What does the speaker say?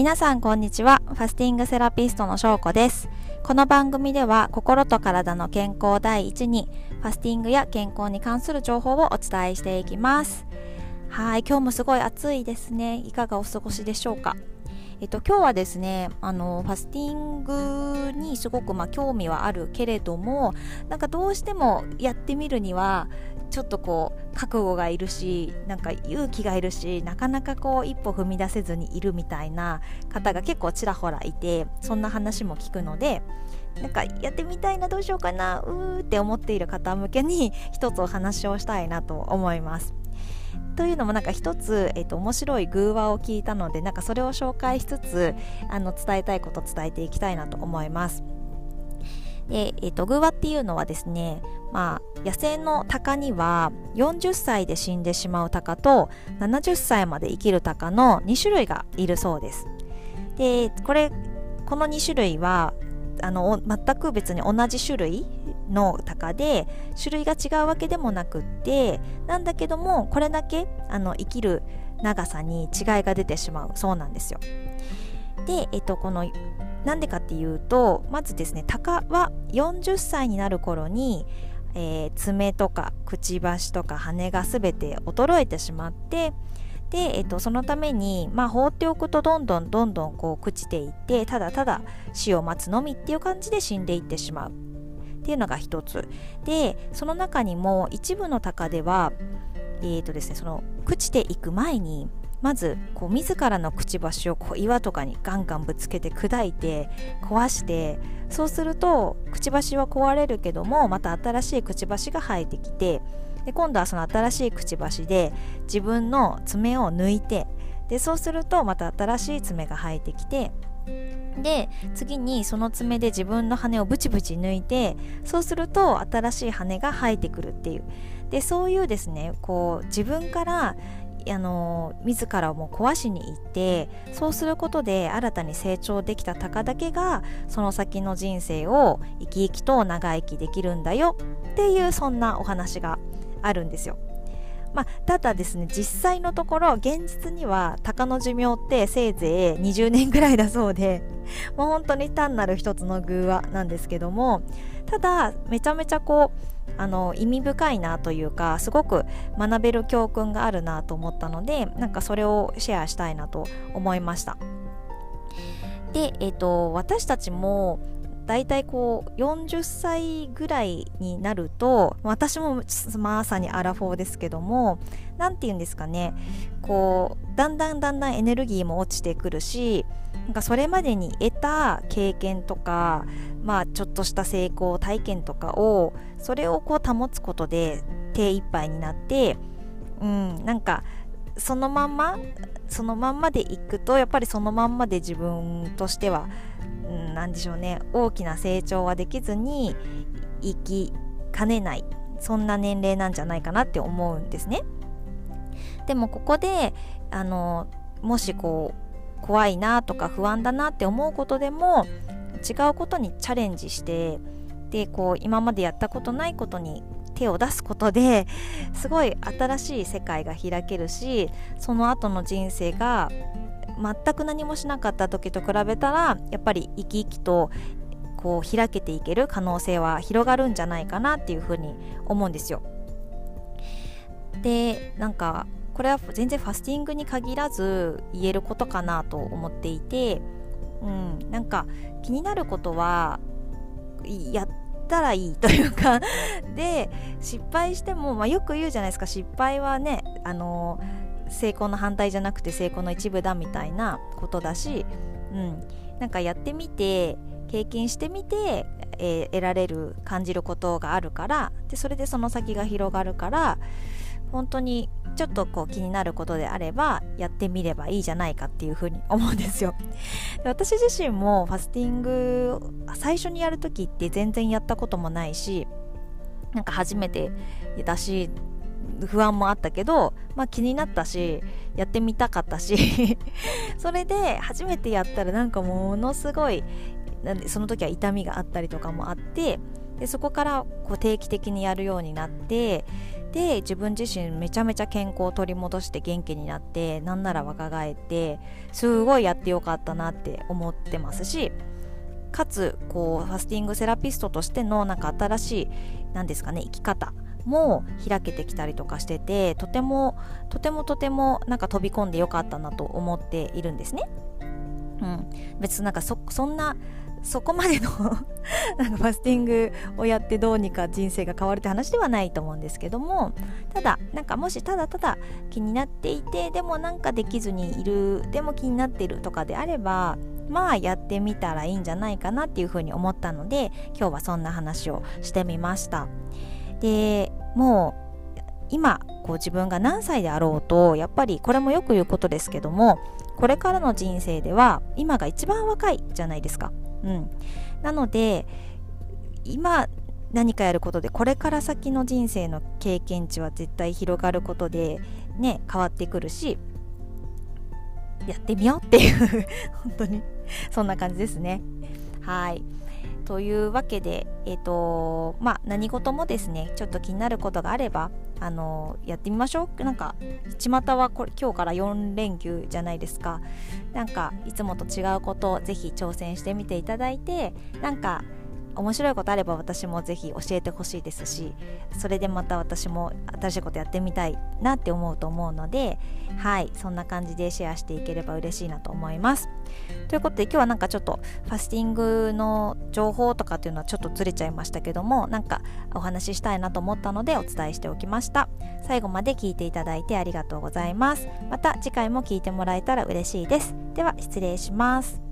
皆さんこんにちは。ファスティングセラピストのしょうこです。この番組では心と体の健康第一にファスティングや健康に関する情報をお伝えしていきます。はい、今日もすごい暑いですね。いかがお過ごしでしょうか？えっと、今日はですねあのファスティングにすごくまあ興味はあるけれどもなんかどうしてもやってみるにはちょっとこう覚悟がいるしなんか勇気がいるしなかなかこう一歩踏み出せずにいるみたいな方が結構ちらほらいてそんな話も聞くのでなんかやってみたいなどうしようかなうーって思っている方向けに 一つお話をしたいなと思います。というのもなんか一つ、えーと、面白い偶話を聞いたのでなんかそれを紹介しつつあの伝えたいこと伝えていきたいなと思います。で、えーと、偶話っていうのはですね、まあ、野生の鷹には40歳で死んでしまう鷹と70歳まで生きる鷹の2種類がいるそうです。でこれこの2種類はあの全く別に同じ種類の鷹で種類が違うわけでもなくってなんだけどもこれだけあの生きる長さに違いが出てしまうそうなんですよ。で、えっと、このなんでかっていうとまずですね鷹は40歳になる頃に、えー、爪とかくちばしとか羽が全て衰えてしまってで、えっと、そのために、まあ、放っておくとどんどんどんどんこう朽ちていってただただ死を待つのみっていう感じで死んでいってしまう。っていうのが一つ。でその中にも一部の鷹ではえーとですね、その朽ちていく前にまずこう自らのくちばしをこう岩とかにガンガンぶつけて砕いて壊してそうするとくちばしは壊れるけどもまた新しいくちばしが生えてきてで今度はその新しいくちばしで自分の爪を抜いてでそうするとまた新しい爪が生えてきてで次にその爪で自分の羽をブチブチ抜いてそうすると新しい羽が生えてくるっていう。でそういうですねこう自分からあの自らをも壊しに行ってそうすることで新たに成長できた鷹だけがその先の人生を生き生きと長生きできるんだよっていうそんなお話があるんですよ。まあ、ただですね実際のところ現実には鷹の寿命ってせいぜい20年ぐらいだそうで もう本当に単なる一つの偶話なんですけどもただめちゃめちゃこうあの意味深いなというかすごく学べる教訓があるなと思ったのでなんかそれをシェアしたいなと思いました。で、えーと、私たちも大体こう40歳ぐらいになると私もまさにアラフォーですけども何て言うんですかね。こうだんだんだんだんエネルギーも落ちてくるしなんかそれまでに得た経験とかまあちょっとした成功体験とかをそれをこう保つことで手一杯になってうんなんかそのまんまそのまんまでいくとやっぱりそのまんまで自分としては何、でしょうね大きな成長はできずに生きかねないそんな年齢なんじゃないかなって思うんですね。でもここであのもしこう怖いなとか不安だなって思うことでも違うことにチャレンジしてでこう今までやったことないことに手を出すことですごい新しい世界が開けるしその後の人生が全く何もしなかった時と比べたらやっぱり生き生きとこう開けていける可能性は広がるんじゃないかなっていうふうに思うんですよ。でなんかこれは全然ファスティングに限らず言えることかなと思っていて、うん、なんか気になることはやったらいいというかで失敗しても、まあ、よく言うじゃないですか失敗はねあの成功の反対じゃなくて成功の一部だみたいなことだし、うん、なんかやってみて経験してみて、えー、得られる感じることがあるからでそれでその先が広がるから本当にちょっとこう気になることであればやってみればいいじゃないかっていうふうに思うんですよ。で私自身もファスティング最初にやる時って全然やったこともないしなんか初めてだし不安もあったけど、まあ、気になったしやってみたかったし それで初めてやったらなんかものすごいなんでその時は痛みがあったりとかもあってでそこからこう定期的にやるようになってで自分自身めちゃめちゃ健康を取り戻して元気になってなんなら若返ってすごいやってよかったなって思ってますしかつこうファスティングセラピストとしてのなんか新しい何ですかね生き方も開けてきたりとかしててとてもとてもとてもなんか飛び込んでよかったなと思っているんですね。うん、別になんかそそんなそこまでの なんかファスティングをやってどうにか人生が変わるって話ではないと思うんですけどもただなんかもしただただ気になっていてでもなんかできずにいるでも気になっているとかであればまあやってみたらいいんじゃないかなっていうふうに思ったので今日はそんな話をしてみましたでもう今こう自分が何歳であろうとやっぱりこれもよく言うことですけどもこれからの人生では今が一番若いじゃないですか。うん、なので今何かやることでこれから先の人生の経験値は絶対広がることでね変わってくるしやってみようっていう 本当にそんな感じですね。はい。というわけで、え、ー、とまあ、何事もですね、ちょっと気になることがあれば、あのやってみましょう。なんか、巷はこれ今日から4連休じゃないですか。なんか、いつもと違うことをぜひ挑戦してみていただいて、なんか、面白いことあれば私もぜひ教えてほしいですしそれでまた私も新しいことやってみたいなって思うと思うのではいそんな感じでシェアしていければ嬉しいなと思います。ということで今日はなんかちょっとファスティングの情報とかっていうのはちょっとずれちゃいましたけどもなんかお話ししたいなと思ったのでお伝えしておきました。最後まで聞いていただいてありがとうございます。また次回も聞いてもらえたら嬉しいです。では失礼します。